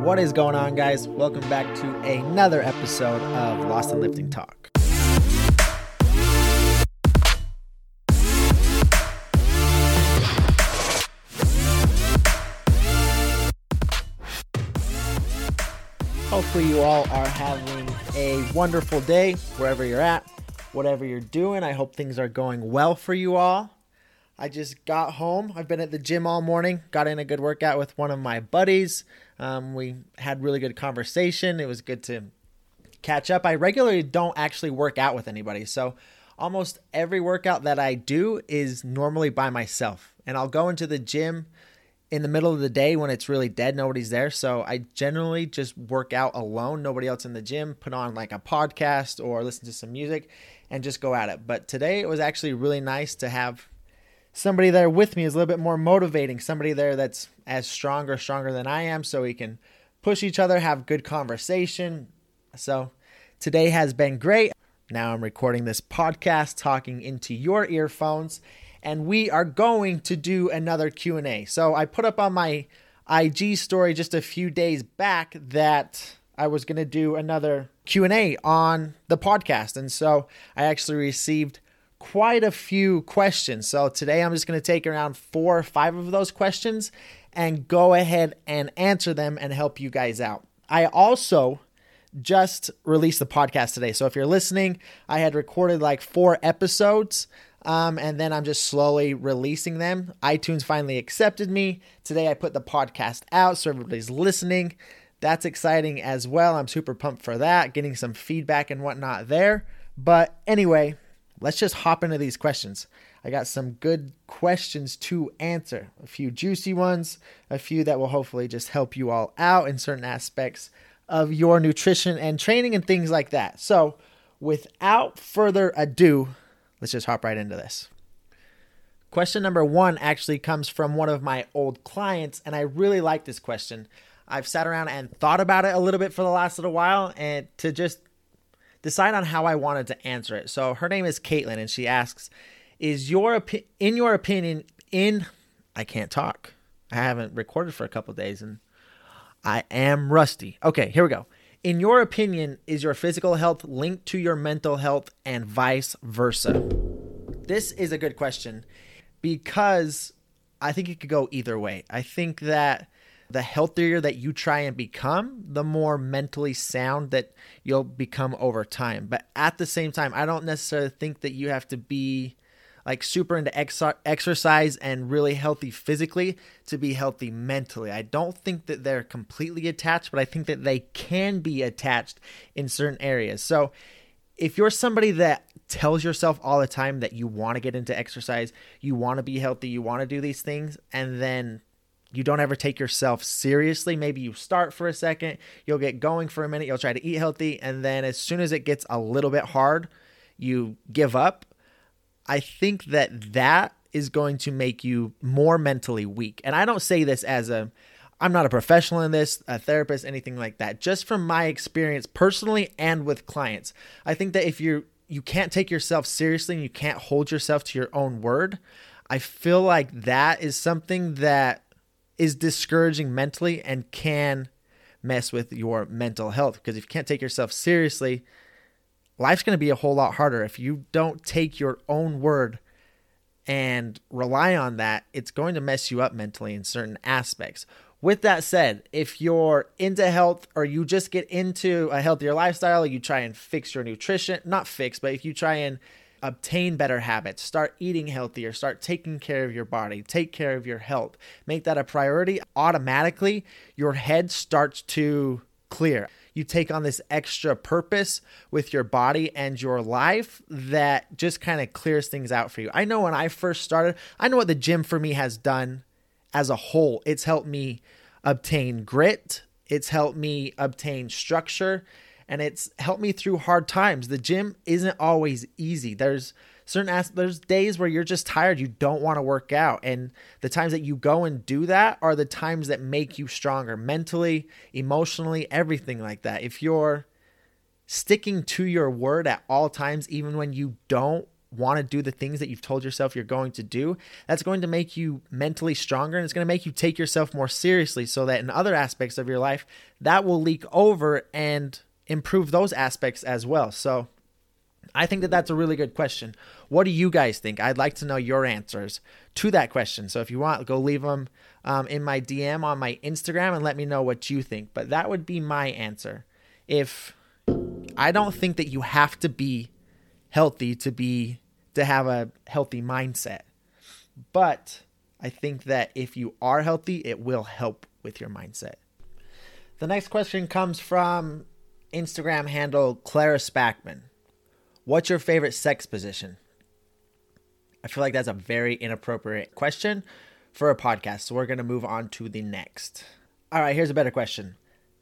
What is going on, guys? Welcome back to another episode of Lost and Lifting Talk. Hopefully, you all are having a wonderful day wherever you're at, whatever you're doing. I hope things are going well for you all. I just got home. I've been at the gym all morning, got in a good workout with one of my buddies. Um, we had really good conversation. It was good to catch up. I regularly don't actually work out with anybody. So almost every workout that I do is normally by myself. And I'll go into the gym in the middle of the day when it's really dead, nobody's there. So I generally just work out alone, nobody else in the gym, put on like a podcast or listen to some music and just go at it. But today it was actually really nice to have somebody there with me is a little bit more motivating, somebody there that's as strong or stronger than I am so we can push each other, have good conversation. So today has been great. Now I'm recording this podcast talking into your earphones and we are going to do another Q&A. So I put up on my IG story just a few days back that I was going to do another Q&A on the podcast. And so I actually received quite a few questions. So today I'm just going to take around 4 or 5 of those questions and go ahead and answer them and help you guys out. I also just released the podcast today. So if you're listening, I had recorded like 4 episodes um, and then I'm just slowly releasing them. iTunes finally accepted me. Today I put the podcast out so everybody's listening. That's exciting as well. I'm super pumped for that, getting some feedback and whatnot there. But anyway, let's just hop into these questions. I got some good questions to answer, a few juicy ones, a few that will hopefully just help you all out in certain aspects of your nutrition and training and things like that. So, without further ado, let's just hop right into this. Question number one actually comes from one of my old clients, and I really like this question. I've sat around and thought about it a little bit for the last little while and to just decide on how I wanted to answer it. So her name is Caitlin, and she asks, "Is your opi- in your opinion in I can't talk. I haven't recorded for a couple days, and I am rusty. Okay, here we go. In your opinion, is your physical health linked to your mental health and vice versa? This is a good question because I think it could go either way. I think that the healthier that you try and become, the more mentally sound that you'll become over time. But at the same time, I don't necessarily think that you have to be like super into ex- exercise and really healthy physically to be healthy mentally. I don't think that they're completely attached, but I think that they can be attached in certain areas. So if you're somebody that tells yourself all the time that you want to get into exercise, you want to be healthy, you want to do these things, and then you don't ever take yourself seriously. Maybe you start for a second, you'll get going for a minute, you'll try to eat healthy, and then as soon as it gets a little bit hard, you give up I think that that is going to make you more mentally weak. And I don't say this as a I'm not a professional in this, a therapist, anything like that. Just from my experience personally and with clients. I think that if you you can't take yourself seriously and you can't hold yourself to your own word, I feel like that is something that is discouraging mentally and can mess with your mental health. Because if you can't take yourself seriously, life's going to be a whole lot harder. If you don't take your own word and rely on that it's going to mess you up mentally in certain aspects. With that said if you're into health or you just get into a healthier lifestyle you try and fix your nutrition not fix but if you try and obtain better habits start eating healthier start taking care of your body take care of your health make that a priority automatically your head starts to clear you take on this extra purpose with your body and your life that just kind of clears things out for you. I know when I first started, I know what the gym for me has done as a whole. It's helped me obtain grit, it's helped me obtain structure, and it's helped me through hard times. The gym isn't always easy. There's certain as- there's days where you're just tired you don't want to work out and the times that you go and do that are the times that make you stronger mentally emotionally everything like that if you're sticking to your word at all times even when you don't want to do the things that you've told yourself you're going to do, that's going to make you mentally stronger and it's going to make you take yourself more seriously so that in other aspects of your life, that will leak over and improve those aspects as well. So, I think that that's a really good question. What do you guys think? I'd like to know your answers to that question. So if you want, go leave them um, in my DM on my Instagram and let me know what you think. But that would be my answer. If I don't think that you have to be healthy to be to have a healthy mindset, but I think that if you are healthy, it will help with your mindset. The next question comes from Instagram handle Clara Spackman. What's your favorite sex position? I feel like that's a very inappropriate question for a podcast. So we're going to move on to the next. All right, here's a better question.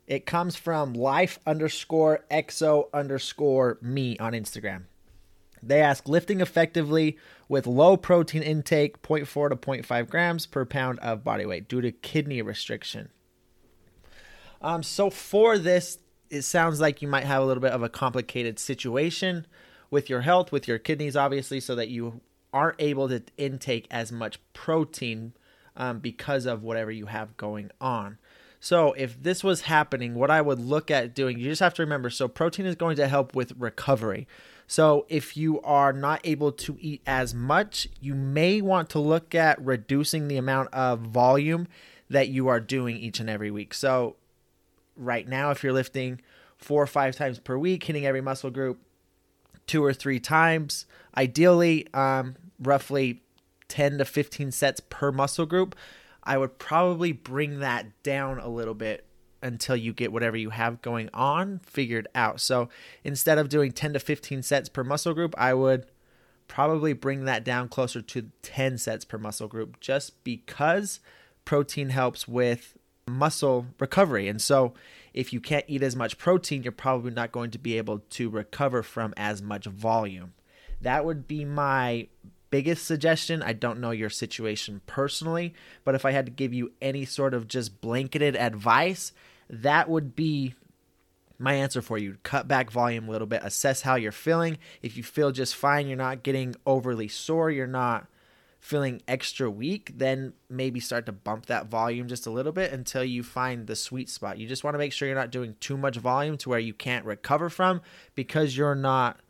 It comes from life underscore exo underscore me on Instagram. They ask lifting effectively with low protein intake, 0.4 to 0.5 grams per pound of body weight due to kidney restriction. Um, so for this, it sounds like you might have a little bit of a complicated situation with your health, with your kidneys, obviously, so that you aren't able to intake as much protein um, because of whatever you have going on. So, if this was happening, what I would look at doing, you just have to remember so, protein is going to help with recovery. So, if you are not able to eat as much, you may want to look at reducing the amount of volume that you are doing each and every week. So, right now, if you're lifting four or five times per week, hitting every muscle group, two or three times. Ideally, um, roughly 10 to 15 sets per muscle group. I would probably bring that down a little bit until you get whatever you have going on figured out. So instead of doing 10 to 15 sets per muscle group, I would probably bring that down closer to 10 sets per muscle group just because protein helps with muscle recovery. And so if you can't eat as much protein, you're probably not going to be able to recover from as much volume. That would be my biggest suggestion. I don't know your situation personally, but if I had to give you any sort of just blanketed advice, that would be my answer for you. Cut back volume a little bit, assess how you're feeling. If you feel just fine, you're not getting overly sore, you're not feeling extra weak, then maybe start to bump that volume just a little bit until you find the sweet spot. You just want to make sure you're not doing too much volume to where you can't recover from because you're not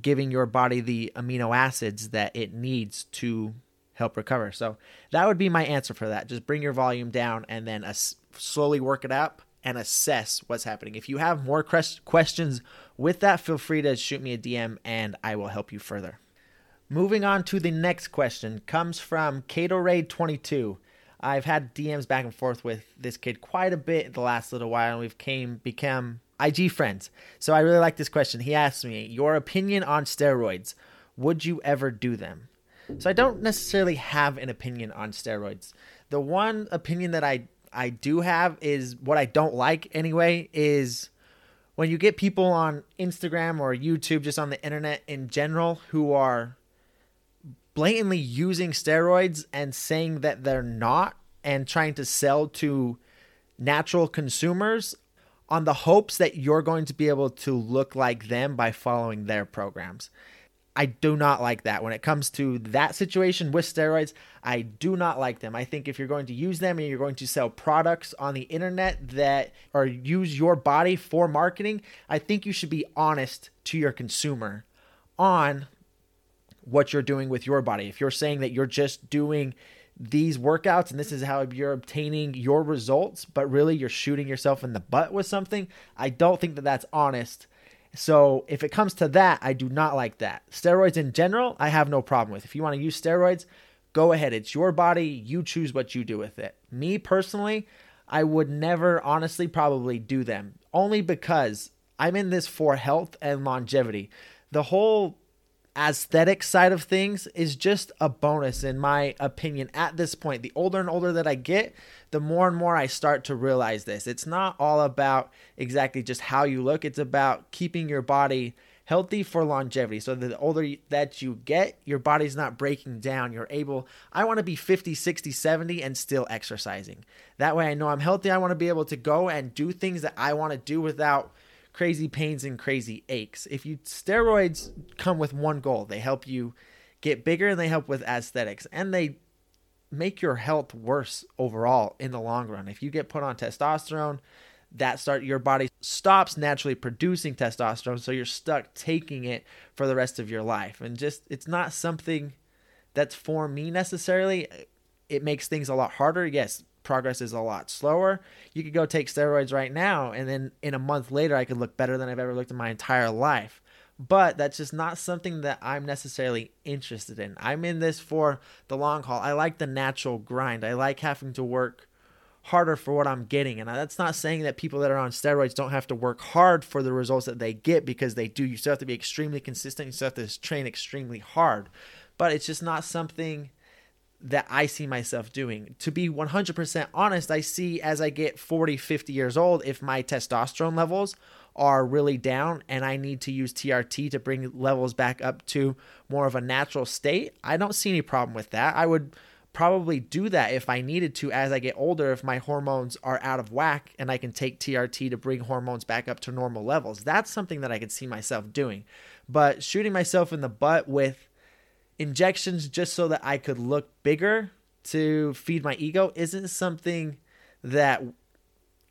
giving your body the amino acids that it needs to help recover. So that would be my answer for that. Just bring your volume down and then slowly work it up and assess what's happening. If you have more questions with that, feel free to shoot me a DM and I will help you further. Moving on to the next question comes from Catorade22. I've had DMs back and forth with this kid quite a bit the last little while, and we've came become IG friends. So I really like this question. He asked me, "Your opinion on steroids? Would you ever do them?" So I don't necessarily have an opinion on steroids. The one opinion that I I do have is what I don't like anyway is when you get people on Instagram or YouTube, just on the internet in general, who are blatantly using steroids and saying that they're not and trying to sell to natural consumers on the hopes that you're going to be able to look like them by following their programs. I do not like that. When it comes to that situation with steroids, I do not like them. I think if you're going to use them and you're going to sell products on the internet that or use your body for marketing, I think you should be honest to your consumer on what you're doing with your body. If you're saying that you're just doing these workouts and this is how you're obtaining your results, but really you're shooting yourself in the butt with something, I don't think that that's honest. So if it comes to that, I do not like that. Steroids in general, I have no problem with. If you want to use steroids, go ahead. It's your body. You choose what you do with it. Me personally, I would never honestly probably do them only because I'm in this for health and longevity. The whole aesthetic side of things is just a bonus in my opinion at this point. The older and older that i get the more and more i start to realize this. It's not all about exactly just how you look. It's about keeping your body healthy for longevity. So the older that you get your body's not breaking down. You're able i want to be 50 60 70 and still exercising. That way i know i'm healthy. I want to be able to go and do things that i want to do without crazy pains and crazy aches. If you steroids come with one goal, they help you get bigger and they help with aesthetics and they make your health worse overall in the long run. If you get put on testosterone, that start your body stops naturally producing testosterone so you're stuck taking it for the rest of your life and just it's not something that's for me necessarily it makes things a lot harder yes progress is a lot slower you could go take steroids right now and then in a month later i could look better than i've ever looked in my entire life but that's just not something that I'm necessarily interested in. I'm in this for the long haul. I like the natural grind. I like having to work harder for what I'm getting. And that's not saying that people that are on steroids don't have to work hard for the results that they get because they do. You still have to be extremely consistent. You still have to train extremely hard. But it's just not something that I see myself doing. To be 100% honest, I see as I get 40, 50 years old, if my testosterone levels are really down and I need to use TRT to bring levels back up to more of a natural state, I don't see any problem with that. I would probably do that if I needed to as I get older if my hormones are out of whack and I can take TRT to bring hormones back up to normal levels. That's something that I could see myself doing. But shooting myself in the butt with injections just so that I could look bigger to feed my ego isn't something that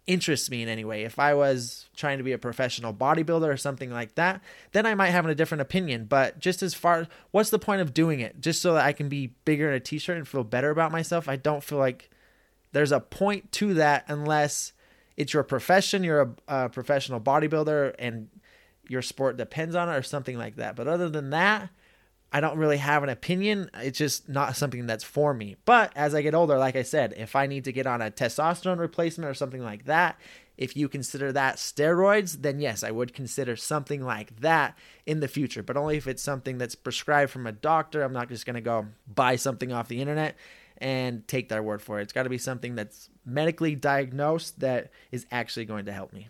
interests me in any way. If I was trying to be a professional bodybuilder or something like that, then I might have a different opinion. But just as far, what's the point of doing it? Just so that I can be bigger in a t-shirt and feel better about myself? I don't feel like there's a point to that unless it's your profession, you're a, a professional bodybuilder, and your sport depends on it or something like that. But other than that, I don't really have an opinion. It's just not something that's for me. But as I get older, like I said, if I need to get on a testosterone replacement or something like that, if you consider that steroids, then yes, I would consider something like that in the future, but only if it's something that's prescribed from a doctor. I'm not just going to go buy something off the internet and take their word for it. It's got to be something that's medically diagnosed that is actually going to help me.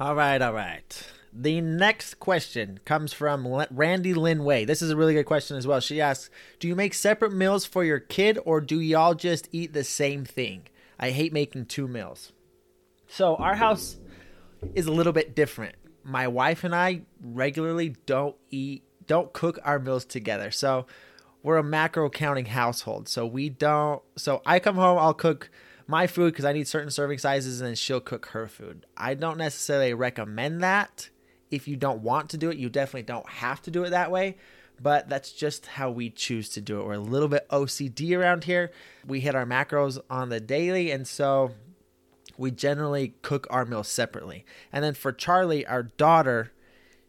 All right, all right. The next question comes from Randy Lin Way. This is a really good question as well. She asks, "Do you make separate meals for your kid, or do y'all just eat the same thing? I hate making two meals." So our house is a little bit different. My wife and I regularly don't eat, don't cook our meals together. So we're a macro counting household. So we don't. So I come home, I'll cook my food because I need certain serving sizes, and then she'll cook her food. I don't necessarily recommend that if you don't want to do it, you definitely don't have to do it that way. But that's just how we choose to do it. We're a little bit OCD around here. We hit our macros on the daily, and so we generally cook our meals separately. And then for Charlie, our daughter,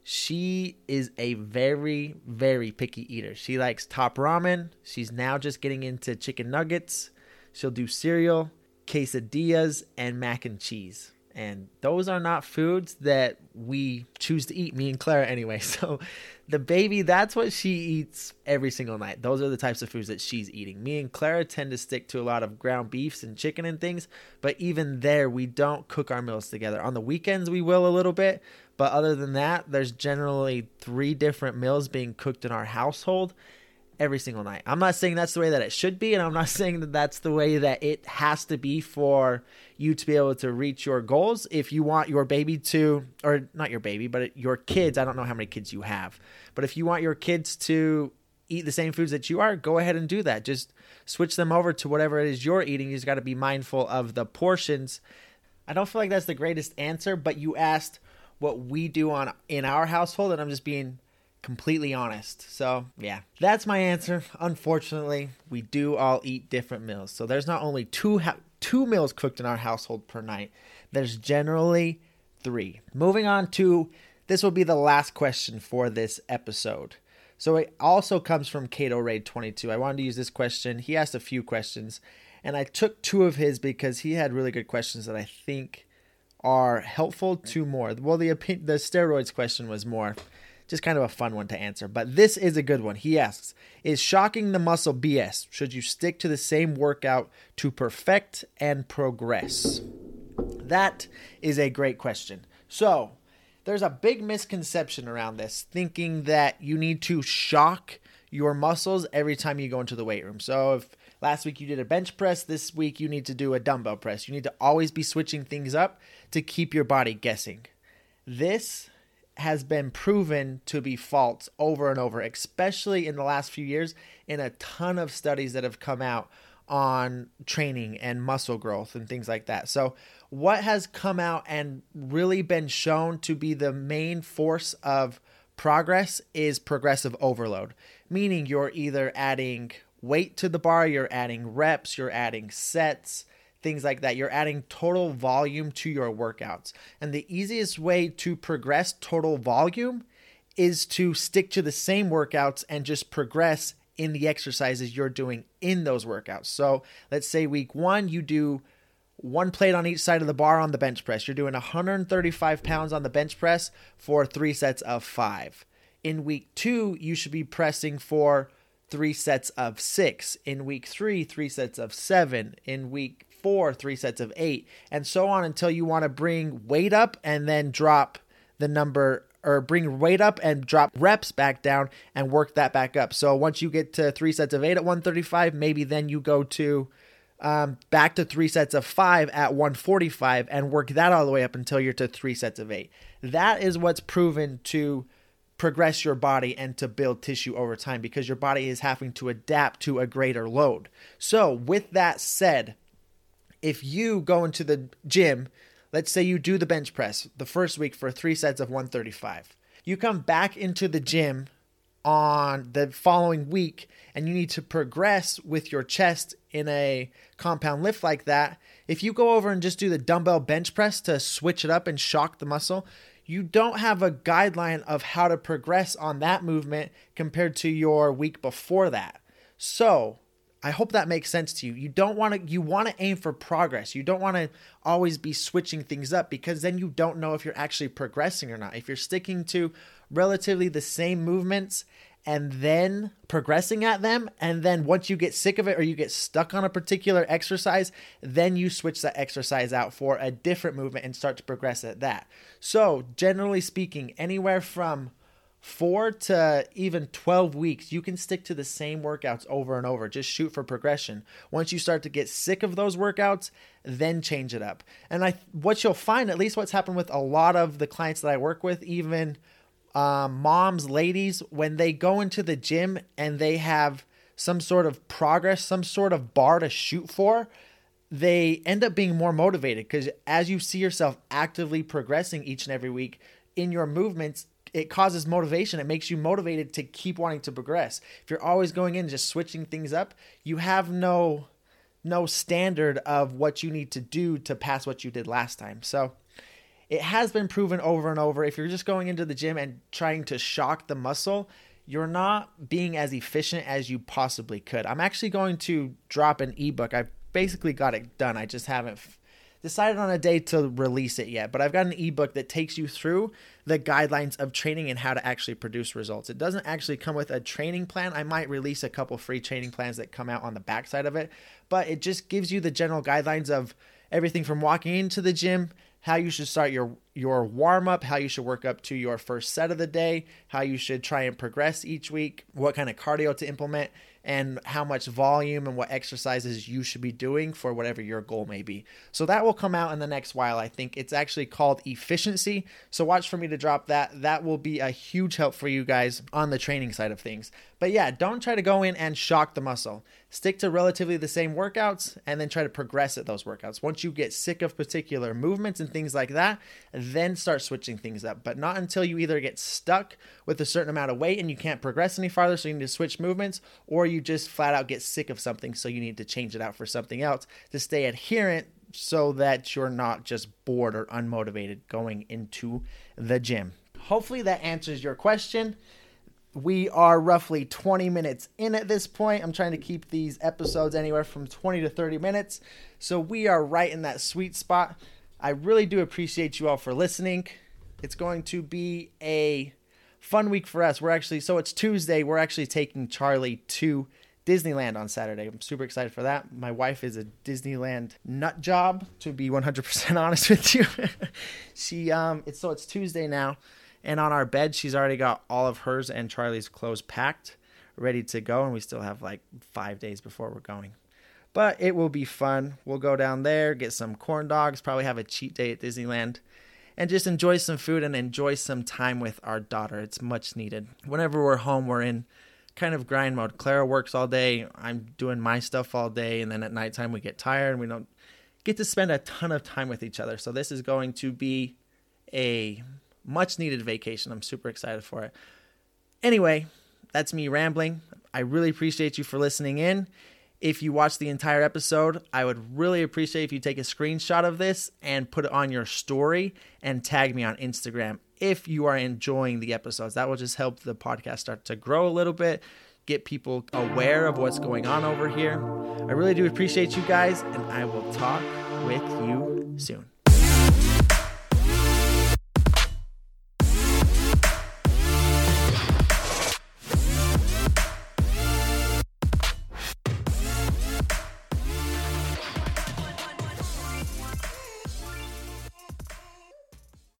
she is a very, very picky eater. She likes top ramen. She's now just getting into chicken nuggets. She'll do cereal, quesadillas, and mac and cheese and those are not foods that we choose to eat me and clara anyway. So the baby that's what she eats every single night. Those are the types of foods that she's eating. Me and clara tend to stick to a lot of ground beefs and chicken and things but even there we don't cook our meals together. On the weekends we will a little bit but other than that there's generally three different meals being cooked in our household every single night. I'm not saying that's the way that it should be, and I'm not saying that that's the way that it has to be for you to be able to reach your goals. If you want your baby to, or not your baby, but your kids, I don't know how many kids you have, but if you want your kids to eat the same foods that you are, go ahead and do that. Just switch them over to whatever it is you're eating. You just got to be mindful of the portions. I don't feel like that's the greatest answer, but you asked what we do on in our household, and I'm just being completely honest. So, yeah, that's my answer. Unfortunately, we do all eat different meals. So, there's not only two ha- two meals cooked in our household per night. There's generally 3. Moving on to this will be the last question for this episode. So, it also comes from Cato Raid 22. I wanted to use this question. He asked a few questions, and I took two of his because he had really good questions that I think are helpful to more. Well, the the steroids question was more just kind of a fun one to answer. But this is a good one. He asks Is shocking the muscle BS? Should you stick to the same workout to perfect and progress? That is a great question. So, there's a big misconception around this, thinking that you need to shock your muscles every time you go into the weight room. So, if last week you did a bench press, this week you need to do a dumbbell press. You need to always be switching things up to keep your body guessing. This has been proven to be false over and over, especially in the last few years in a ton of studies that have come out on training and muscle growth and things like that. So, what has come out and really been shown to be the main force of progress is progressive overload, meaning you're either adding weight to the bar, you're adding reps, you're adding sets, things like that. You're adding total volume to your workouts. And the easiest way to progress total volume is to stick to the same workouts and just progress in the exercises you're doing in those workouts. So let's say week one, you do one plate on each side of the bar on the bench press. You're doing 135 pounds on the bench press for three sets of five. In week two, you should be pressing for three sets of six. In week three, three sets of seven. In week four, three sets of eight, and so on until you want to bring weight up and then drop the number or bring weight up and drop reps back down and work that back up. So once you get to three sets of eight at 135, maybe then you go to um, back to three sets of five at 145 and work that all the way up until you're to three sets of eight. That is what's proven to progress your body and to build tissue over time because your body is having to adapt to a greater load. So, with that said, if you go into the gym, let's say you do the bench press the first week for three sets of 135, you come back into the gym on the following week and you need to progress with your chest in a compound lift like that. If you go over and just do the dumbbell bench press to switch it up and shock the muscle, you don't have a guideline of how to progress on that movement compared to your week before that. So, I hope that makes sense to you. You don't want to you want to aim for progress. You don't want to always be switching things up because then you don't know if you're actually progressing or not. If you're sticking to relatively the same movements and then progressing at them and then once you get sick of it or you get stuck on a particular exercise, then you switch that exercise out for a different movement and start to progress at that. So, generally speaking, anywhere from four to even 12 weeks, you can stick to the same workouts over and over. Just shoot for progression. Once you start to get sick of those workouts, then change it up. And I, what you'll find, at least what's happened with a lot of the clients that I work with, even um, moms, ladies, when they go into the gym and they have some sort of progress, some sort of bar to shoot for, they end up being more motivated because as you see yourself actively progressing each and every week in your movements, it causes motivation. It makes you motivated to keep wanting to progress. If you're always going in just switching things up, you have no no standard of what you need to do to pass what you did last time. So it has been proven over and over if you're just going into the gym and trying to shock the muscle, you're not being as efficient as you possibly could. I'm actually going to drop an ebook. I've basically got it done. I just haven't decided on a day to release it yet, but I've got an ebook that takes you through the guidelines of training and how to actually produce results. It doesn't actually come with a training plan. I might release a couple free training plans that come out on the backside of it, but it just gives you the general guidelines of everything from walking into the gym, how you should start your your warm up, how you should work up to your first set of the day, how you should try and progress each week, what kind of cardio to implement, and how much volume and what exercises you should be doing for whatever your goal may be. So that will come out in the next while. I think it's actually called efficiency. So watch for me to drop that. That will be a huge help for you guys on the training side of things. But yeah, don't try to go in and shock the muscle. Stick to relatively the same workouts and then try to progress at those workouts. Once you get sick of particular movements and things like that, then start switching things up. But not until you either get stuck with a certain amount of weight and you can't progress any farther, so you need to switch movements, or you just flat out get sick of something, so you need to change it out for something else to stay adherent so that you're not just bored or unmotivated going into the gym. Hopefully that answers your question. We are roughly 20 minutes in at this point. I'm trying to keep these episodes anywhere from 20 to 30 minutes. So we are right in that sweet spot. I really do appreciate you all for listening. It's going to be a fun week for us. We're actually, so it's Tuesday. We're actually taking Charlie to Disneyland on Saturday. I'm super excited for that. My wife is a Disneyland nut job, to be 100% honest with you. she, um, it's so it's Tuesday now, and on our bed, she's already got all of hers and Charlie's clothes packed, ready to go, and we still have like five days before we're going. But it will be fun. We'll go down there, get some corn dogs, probably have a cheat day at Disneyland and just enjoy some food and enjoy some time with our daughter. It's much needed. Whenever we're home, we're in kind of grind mode. Clara works all day. I'm doing my stuff all day. And then at nighttime, we get tired and we don't get to spend a ton of time with each other. So this is going to be a much needed vacation. I'm super excited for it. Anyway, that's me rambling. I really appreciate you for listening in. If you watch the entire episode, I would really appreciate if you take a screenshot of this and put it on your story and tag me on Instagram if you are enjoying the episodes. That will just help the podcast start to grow a little bit, get people aware of what's going on over here. I really do appreciate you guys, and I will talk with you soon.